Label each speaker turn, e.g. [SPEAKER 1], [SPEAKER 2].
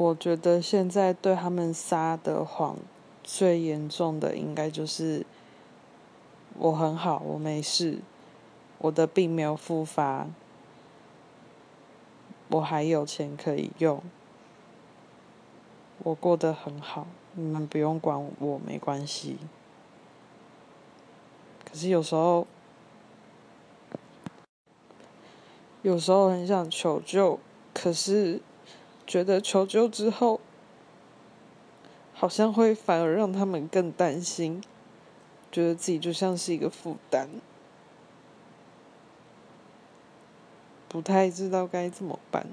[SPEAKER 1] 我觉得现在对他们撒的谎最严重的，应该就是我很好，我没事，我的病没有复发，我还有钱可以用，我过得很好，你们不用管我，没关系。可是有时候，有时候很想求救，可是。觉得求救之后，好像会反而让他们更担心，觉得自己就像是一个负担，不太知道该怎么办。